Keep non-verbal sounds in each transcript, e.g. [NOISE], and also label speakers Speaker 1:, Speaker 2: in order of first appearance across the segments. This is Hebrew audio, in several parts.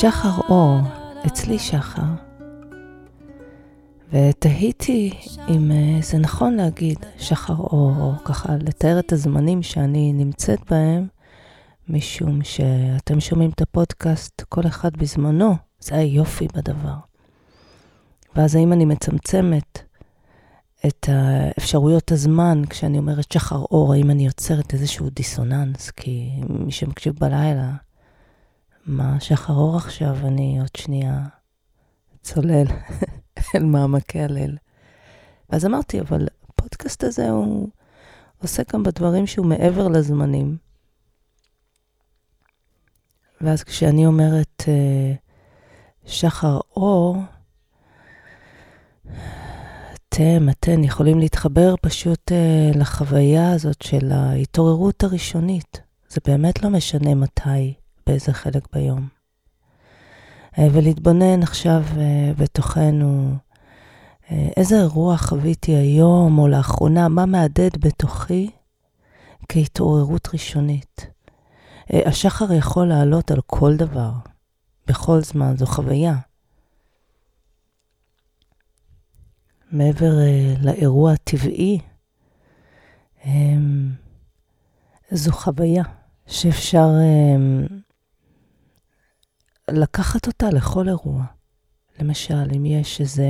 Speaker 1: שחר אור, אצלי שחר. ותהיתי אם אה, זה נכון להגיד שחר אור, או ככה לתאר את הזמנים שאני נמצאת בהם, משום שאתם שומעים את הפודקאסט כל אחד בזמנו, זה היופי בדבר. ואז האם אני מצמצמת את אפשרויות הזמן כשאני אומרת שחר אור, האם אני יוצרת איזשהו דיסוננס? כי מי שמקשיב בלילה, מה שחר אור עכשיו, אני עוד שנייה צולל [LAUGHS] אל מעמקי הליל. ואז אמרתי, אבל הפודקאסט הזה הוא עושה גם בדברים שהוא מעבר לזמנים. ואז כשאני אומרת uh, שחר אור, אתם, אתן יכולים להתחבר פשוט uh, לחוויה הזאת של ההתעוררות הראשונית. זה באמת לא משנה מתי, באיזה חלק ביום. Uh, ולהתבונן עכשיו uh, בתוכנו, uh, איזה אירוע חוויתי היום או לאחרונה, מה מהדהד בתוכי כהתעוררות ראשונית. השחר יכול לעלות על כל דבר, בכל זמן, זו חוויה. מעבר לאירוע הטבעי, um, זו חוויה שאפשר um, לקחת אותה לכל אירוע. למשל, אם יש איזה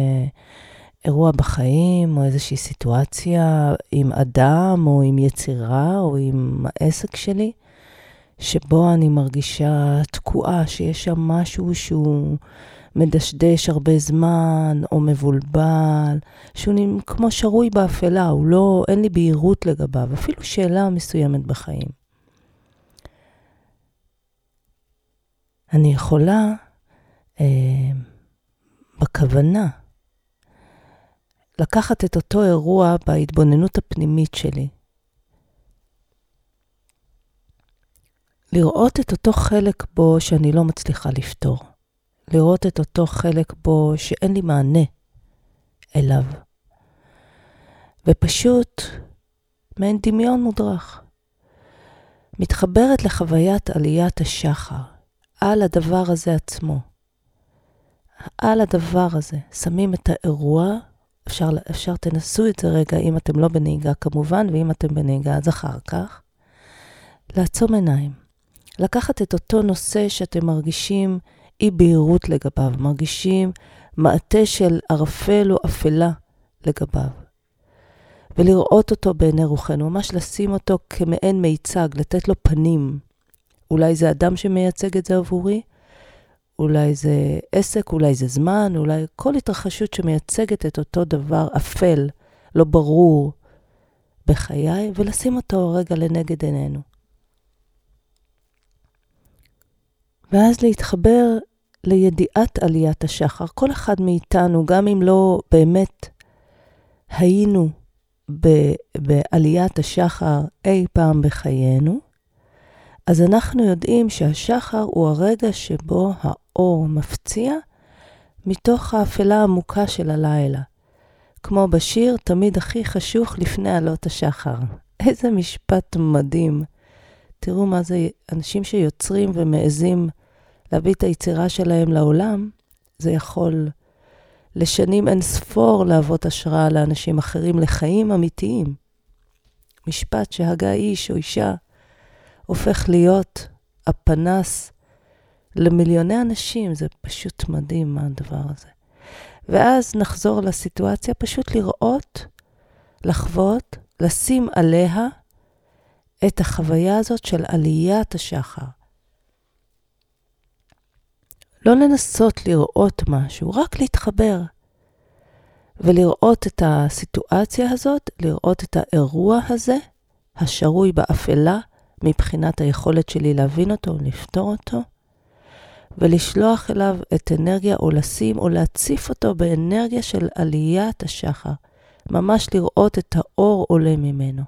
Speaker 1: אירוע בחיים, או איזושהי סיטואציה עם אדם, או עם יצירה, או עם העסק שלי, שבו אני מרגישה תקועה, שיש שם משהו שהוא מדשדש הרבה זמן, או מבולבל, שהוא כמו שרוי באפלה, הוא לא, אין לי בהירות לגביו, אפילו שאלה מסוימת בחיים. אני יכולה, אה, בכוונה, לקחת את אותו אירוע בהתבוננות הפנימית שלי, לראות את אותו חלק בו שאני לא מצליחה לפתור. לראות את אותו חלק בו שאין לי מענה אליו. ופשוט, מעין דמיון מודרך. מתחברת לחוויית עליית השחר, על הדבר הזה עצמו. על הדבר הזה, שמים את האירוע, אפשר, אפשר תנסו את זה רגע, אם אתם לא בנהיגה כמובן, ואם אתם בנהיגה אז אחר כך. לעצום עיניים. לקחת את אותו נושא שאתם מרגישים אי בהירות לגביו, מרגישים מעטה של ערפל או אפלה לגביו. ולראות אותו בעיני רוחנו, ממש לשים אותו כמעין מיצג, לתת לו פנים. אולי זה אדם שמייצג את זה עבורי, אולי זה עסק, אולי זה זמן, אולי כל התרחשות שמייצגת את אותו דבר אפל, לא ברור בחיי, ולשים אותו רגע לנגד עינינו. ואז להתחבר לידיעת עליית השחר. כל אחד מאיתנו, גם אם לא באמת היינו ב- בעליית השחר אי פעם בחיינו, אז אנחנו יודעים שהשחר הוא הרגע שבו האור מפציע מתוך האפלה העמוקה של הלילה. כמו בשיר, תמיד הכי חשוך לפני עלות השחר. איזה משפט מדהים. תראו מה זה, אנשים שיוצרים ומעזים להביא את היצירה שלהם לעולם, זה יכול לשנים אין ספור להוות השראה לאנשים אחרים לחיים אמיתיים. משפט שהגה איש או אישה הופך להיות הפנס למיליוני אנשים, זה פשוט מדהים מה הדבר הזה. ואז נחזור לסיטואציה, פשוט לראות, לחוות, לשים עליה את החוויה הזאת של עליית השחר. לא לנסות לראות משהו, רק להתחבר. ולראות את הסיטואציה הזאת, לראות את האירוע הזה, השרוי באפלה, מבחינת היכולת שלי להבין אותו, לפתור אותו, ולשלוח אליו את אנרגיה, או לשים, או להציף אותו באנרגיה של עליית השחר. ממש לראות את האור עולה ממנו.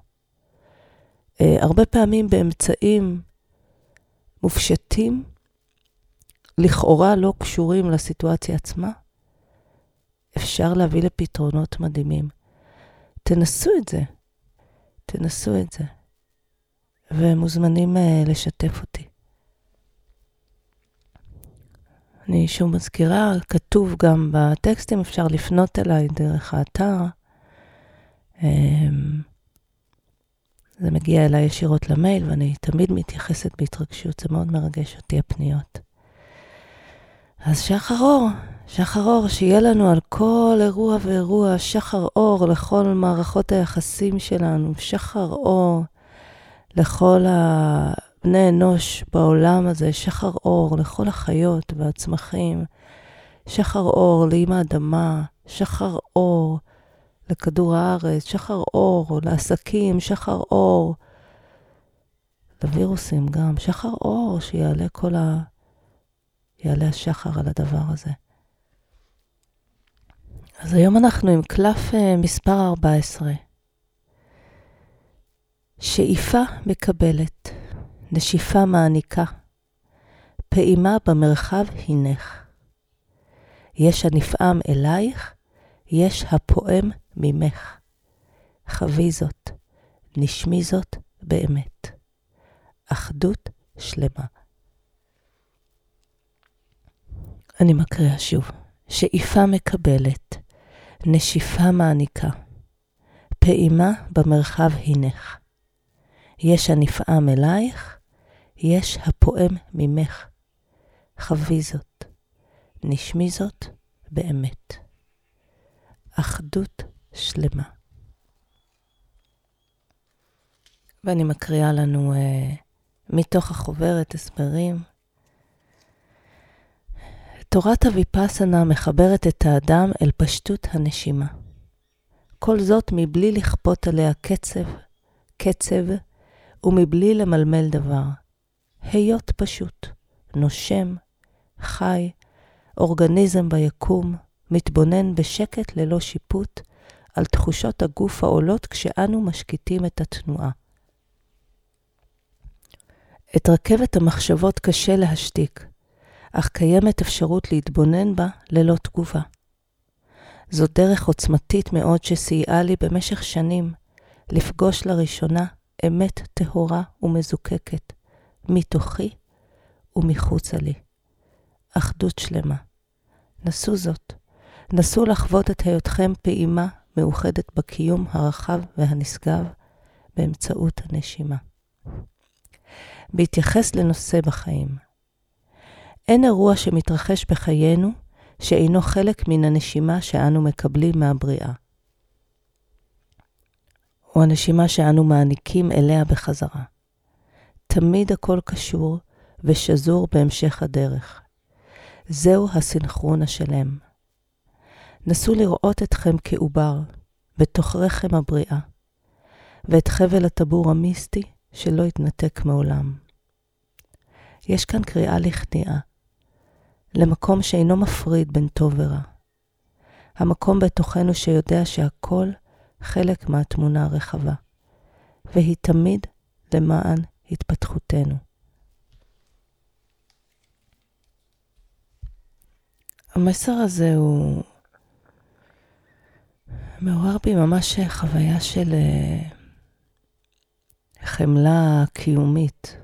Speaker 1: Uh, הרבה פעמים באמצעים מופשטים, לכאורה לא קשורים לסיטואציה עצמה, אפשר להביא לפתרונות מדהימים. תנסו את זה, תנסו את זה, ומוזמנים uh, לשתף אותי. אני שוב מזכירה, כתוב גם בטקסטים, אפשר לפנות אליי דרך האתר. אמ, זה מגיע אליי ישירות למייל, ואני תמיד מתייחסת בהתרגשות, זה מאוד מרגש אותי, הפניות. אז שחר אור, שחר אור, שיהיה לנו על כל אירוע ואירוע שחר אור לכל מערכות היחסים שלנו, שחר אור לכל בני אנוש בעולם הזה, שחר אור לכל החיות והצמחים, שחר אור לאמא אדמה, שחר אור לכדור הארץ, שחר אור לעסקים, שחר אור לווירוסים גם, שחר אור שיעלה כל ה... יעלה השחר על הדבר הזה. אז היום אנחנו עם קלף אה, מספר 14. שאיפה מקבלת, נשיפה מעניקה, פעימה במרחב הנך. יש הנפעם אלייך, יש הפועם ממך. חווי זאת, נשמי זאת באמת. אחדות שלמה. אני מקריאה שוב. שאיפה מקבלת, נשיפה מעניקה, פעימה במרחב הנך. יש הנפעם אלייך, יש הפועם ממך. חווי זאת, נשמי זאת באמת. אחדות שלמה. ואני מקריאה לנו uh, מתוך החוברת הסברים. תורת הוויפאסנה מחברת את האדם אל פשטות הנשימה. כל זאת מבלי לכפות עליה קצב, קצב, ומבלי למלמל דבר. היות פשוט, נושם, חי, אורגניזם ביקום, מתבונן בשקט ללא שיפוט על תחושות הגוף העולות כשאנו משקיטים את התנועה. את רכבת המחשבות קשה להשתיק, אך קיימת אפשרות להתבונן בה ללא תגובה. זו דרך עוצמתית מאוד שסייעה לי במשך שנים לפגוש לראשונה אמת טהורה ומזוקקת, מתוכי ומחוצה לי. אחדות שלמה. נסו זאת. נסו לחוות את היותכם פעימה מאוחדת בקיום הרחב והנשגב באמצעות הנשימה. בהתייחס לנושא בחיים, אין אירוע שמתרחש בחיינו שאינו חלק מן הנשימה שאנו מקבלים מהבריאה, או הנשימה שאנו מעניקים אליה בחזרה. תמיד הכל קשור ושזור בהמשך הדרך. זהו הסנכרון השלם. נסו לראות אתכם כעובר, בתוך רחם הבריאה, ואת חבל הטבור המיסטי שלא יתנתק מעולם. יש כאן קריאה לכניעה, למקום שאינו מפריד בין טוב ורע. המקום בתוכנו שיודע שהכל חלק מהתמונה הרחבה, והיא תמיד למען התפתחותנו. המסר הזה הוא מעורר בי ממש חוויה של אה, חמלה קיומית.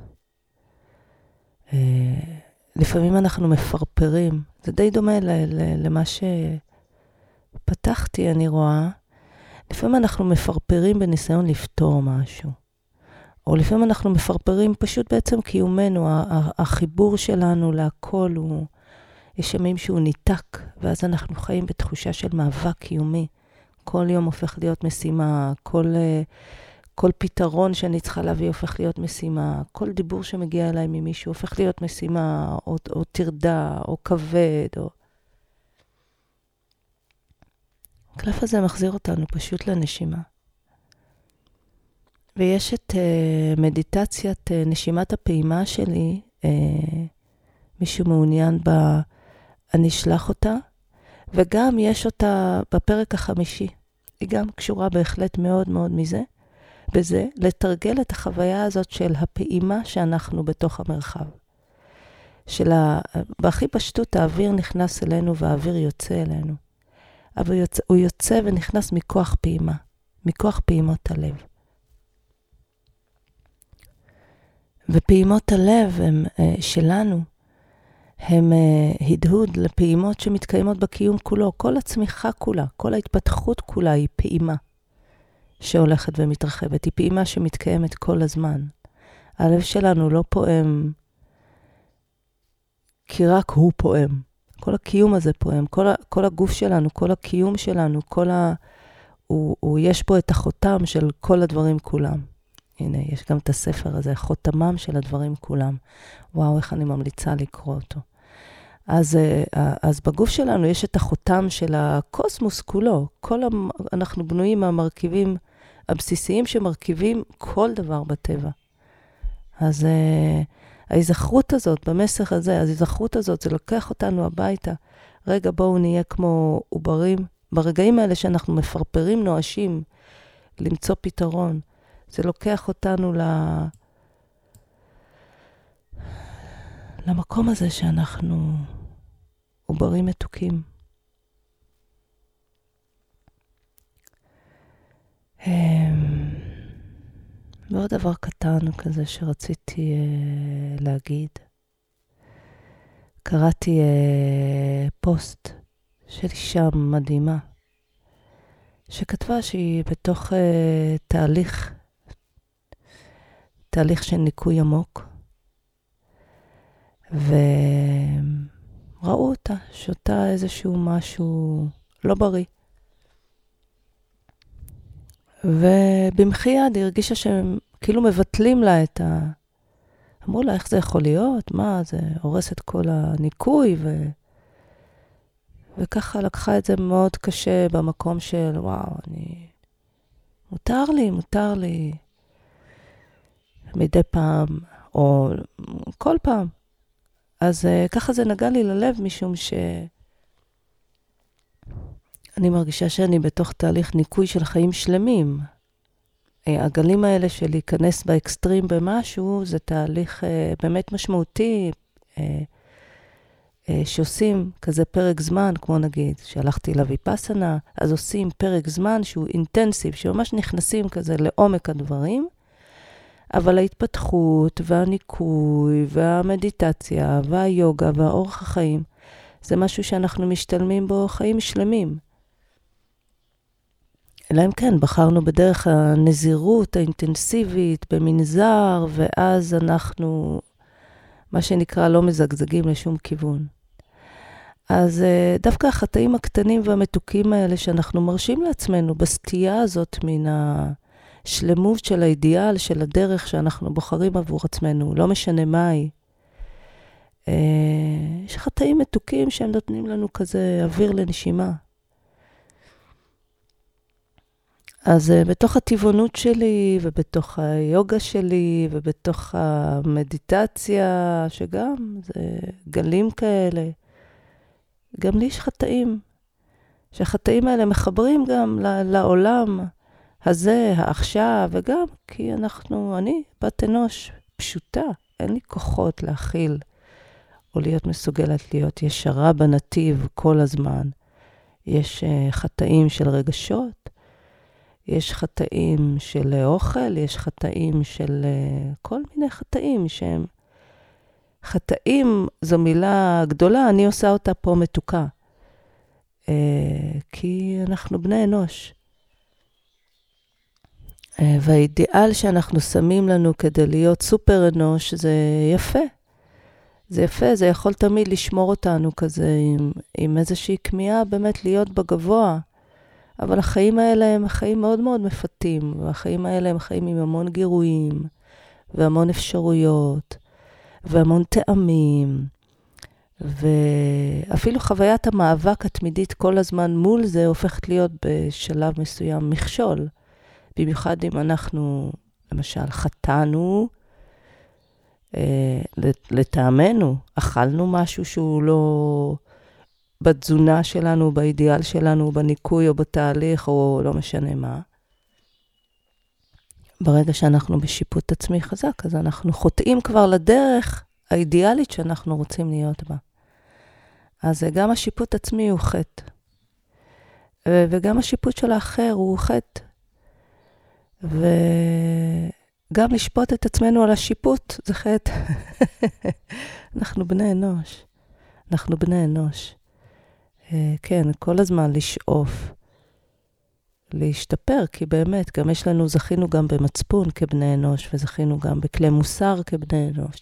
Speaker 1: אה, לפעמים אנחנו מפרפרים, זה די דומה למה שפתחתי, אני רואה. לפעמים אנחנו מפרפרים בניסיון לפתור משהו. או לפעמים אנחנו מפרפרים פשוט בעצם קיומנו, החיבור שלנו להכל הוא, יש ימים שהוא ניתק, ואז אנחנו חיים בתחושה של מאבק קיומי. כל יום הופך להיות משימה, כל, כל פתרון שאני צריכה להביא הופך להיות משימה, כל דיבור שמגיע אליי ממישהו הופך להיות משימה, או, או טרדה, או כבד, או... הקלף הזה מחזיר אותנו פשוט לנשימה. ויש את uh, מדיטציית uh, נשימת הפעימה שלי, uh, מישהו מעוניין בה, אני אשלח אותה, וגם יש אותה בפרק החמישי. היא גם קשורה בהחלט מאוד מאוד מזה, בזה, לתרגל את החוויה הזאת של הפעימה שאנחנו בתוך המרחב. של ה... בהכי פשטות, האוויר נכנס אלינו והאוויר יוצא אלינו. אבל יוצא, הוא יוצא ונכנס מכוח פעימה, מכוח פעימות הלב. ופעימות הלב הם uh, שלנו, הם uh, הדהוד לפעימות שמתקיימות בקיום כולו. כל הצמיחה כולה, כל ההתפתחות כולה היא פעימה שהולכת ומתרחבת. היא פעימה שמתקיימת כל הזמן. הלב שלנו לא פועם כי רק הוא פועם. כל הקיום הזה פועם, כל, ה, כל הגוף שלנו, כל הקיום שלנו, כל ה... הוא, הוא, יש בו את החותם של כל הדברים כולם. הנה, יש גם את הספר הזה, חותמם של הדברים כולם. וואו, איך אני ממליצה לקרוא אותו. אז, אה, אז בגוף שלנו יש את החותם של הקוסמוס כולו. כל המ... אנחנו בנויים מהמרכיבים הבסיסיים שמרכיבים כל דבר בטבע. אז uh, ההיזכרות הזאת, במסר הזה, ההיזכרות הזאת, זה לוקח אותנו הביתה. רגע, בואו נהיה כמו עוברים. ברגעים האלה שאנחנו מפרפרים נואשים למצוא פתרון, זה לוקח אותנו ל... למקום הזה שאנחנו עוברים מתוקים. אמ, ועוד דבר קטן כזה שרציתי uh, להגיד. קראתי uh, פוסט של אישה מדהימה, שכתבה שהיא בתוך uh, תהליך, תהליך של ניקוי עמוק, וראו אותה, שותה איזשהו משהו לא בריא. ובמחי יד היא הרגישה שהם כאילו מבטלים לה את ה... אמרו לה, איך זה יכול להיות? מה, זה הורס את כל הניקוי, ו... וככה לקחה את זה מאוד קשה במקום של, וואו, אני... מותר לי, מותר לי. מדי פעם, או כל פעם. אז uh, ככה זה נגע לי ללב, משום ש... אני מרגישה שאני בתוך תהליך ניקוי של חיים שלמים. אה, הגלים האלה של להיכנס באקסטרים במשהו, זה תהליך uh, באמת משמעותי, uh, uh, שעושים כזה פרק זמן, כמו נגיד, שהלכתי לויפאסנה, אז עושים פרק זמן שהוא אינטנסיב, שממש נכנסים כזה לעומק הדברים, אבל ההתפתחות והניקוי והמדיטציה והיוגה והאורח החיים, זה משהו שאנחנו משתלמים בו חיים שלמים. אלא אם כן, בחרנו בדרך הנזירות האינטנסיבית, במנזר, ואז אנחנו, מה שנקרא, לא מזגזגים לשום כיוון. אז אה, דווקא החטאים הקטנים והמתוקים האלה שאנחנו מרשים לעצמנו בסטייה הזאת מן השלמות של האידיאל, של הדרך שאנחנו בוחרים עבור עצמנו, לא משנה מהי. אה, יש חטאים מתוקים שהם נותנים לנו כזה אוויר לנשימה. אז uh, בתוך הטבעונות שלי, ובתוך היוגה שלי, ובתוך המדיטציה, שגם זה גלים כאלה, גם לי יש חטאים. שהחטאים האלה מחברים גם לעולם הזה, העכשיו, וגם כי אנחנו, אני בת אנוש פשוטה, אין לי כוחות להכיל או להיות מסוגלת להיות ישרה בנתיב כל הזמן. יש uh, חטאים של רגשות, יש חטאים של אוכל, יש חטאים של uh, כל מיני חטאים שהם... חטאים זו מילה גדולה, אני עושה אותה פה מתוקה. Uh, כי אנחנו בני אנוש. והאידיאל שאנחנו שמים לנו כדי להיות סופר אנוש זה יפה. זה יפה, זה יכול תמיד לשמור אותנו כזה עם, עם איזושהי כמיהה באמת להיות בגבוה. אבל החיים האלה הם חיים מאוד מאוד מפתים, והחיים האלה הם חיים עם המון גירויים, והמון אפשרויות, והמון טעמים, ואפילו חוויית המאבק התמידית כל הזמן מול זה הופכת להיות בשלב מסוים מכשול. במיוחד אם אנחנו, למשל, חטאנו, אה, לטעמנו, אכלנו משהו שהוא לא... בתזונה שלנו, באידיאל שלנו, בניקוי או בתהליך, או לא משנה מה. ברגע שאנחנו בשיפוט עצמי חזק, אז אנחנו חוטאים כבר לדרך האידיאלית שאנחנו רוצים להיות בה. אז גם השיפוט עצמי הוא חטא. וגם השיפוט של האחר הוא חטא. וגם לשפוט את עצמנו על השיפוט זה חטא. [LAUGHS] אנחנו בני אנוש. אנחנו בני אנוש. אה, כן, כל הזמן לשאוף, להשתפר, כי באמת, גם יש לנו, זכינו גם במצפון כבני אנוש, וזכינו גם בכלי מוסר כבני אנוש.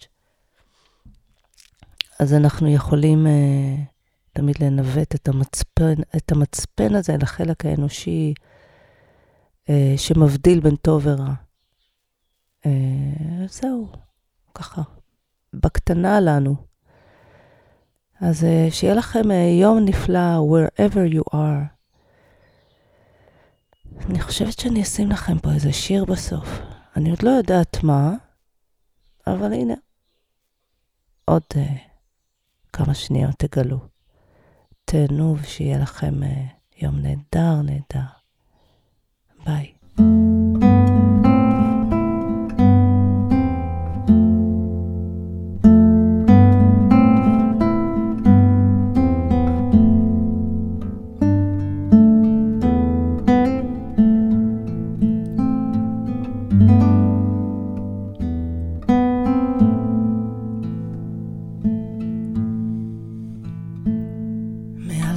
Speaker 1: אז אנחנו יכולים uh, תמיד לנווט את המצפן, את המצפן הזה לחלק האנושי uh, שמבדיל בין טוב ורע. Uh, זהו, ככה, בקטנה לנו. אז uh, שיהיה לכם uh, יום נפלא, wherever you are. אני חושבת שאני אשים לכם פה איזה שיר בסוף. אני עוד לא יודעת מה, אבל הנה, עוד uh, כמה שניות תגלו. תהנו ושיהיה לכם uh, יום נהדר, נהדר. ביי.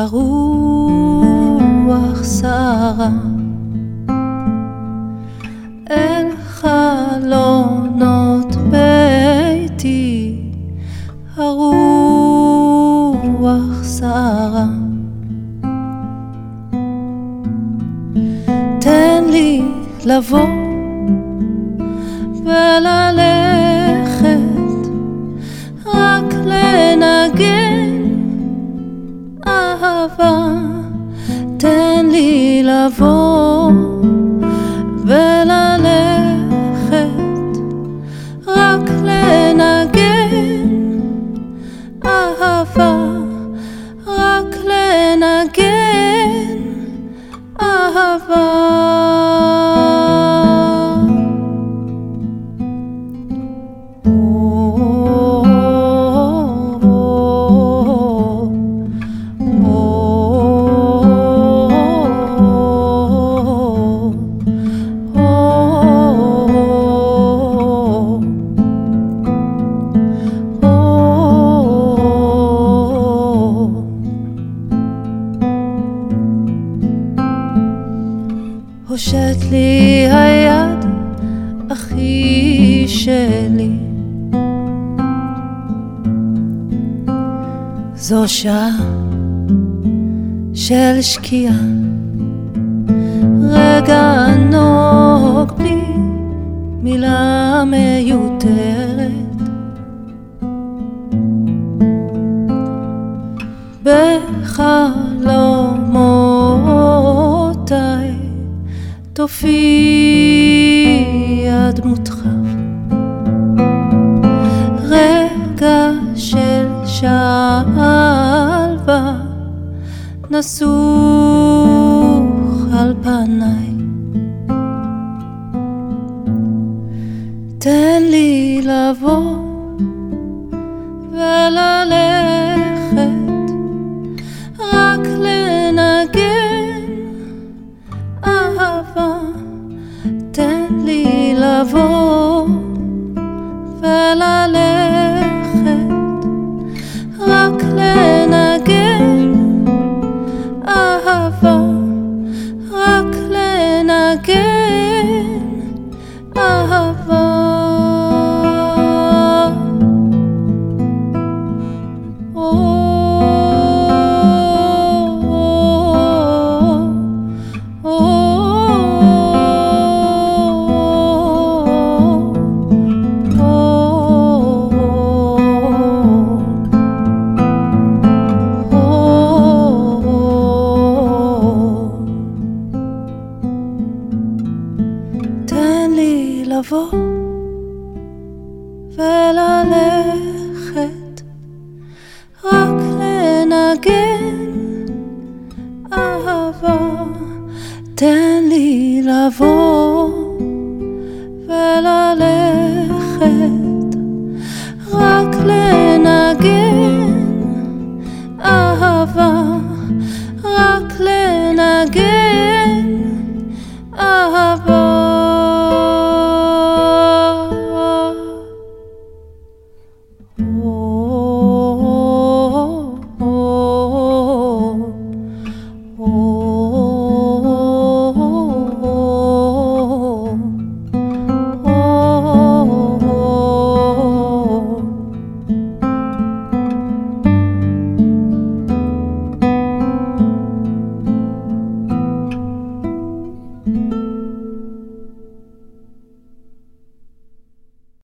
Speaker 1: הרוח סערה אל חלונות ביתי הרוח סערה. תן לי לבוא אהבה. זו שעה של שקיעה, רגע ענוג בלי מילה מיותרת. בחלומותיי תופיע נסוך על פניי. תן לי לבוא וללכת, רק לנגן אהבה. תן לי לבוא וללכת,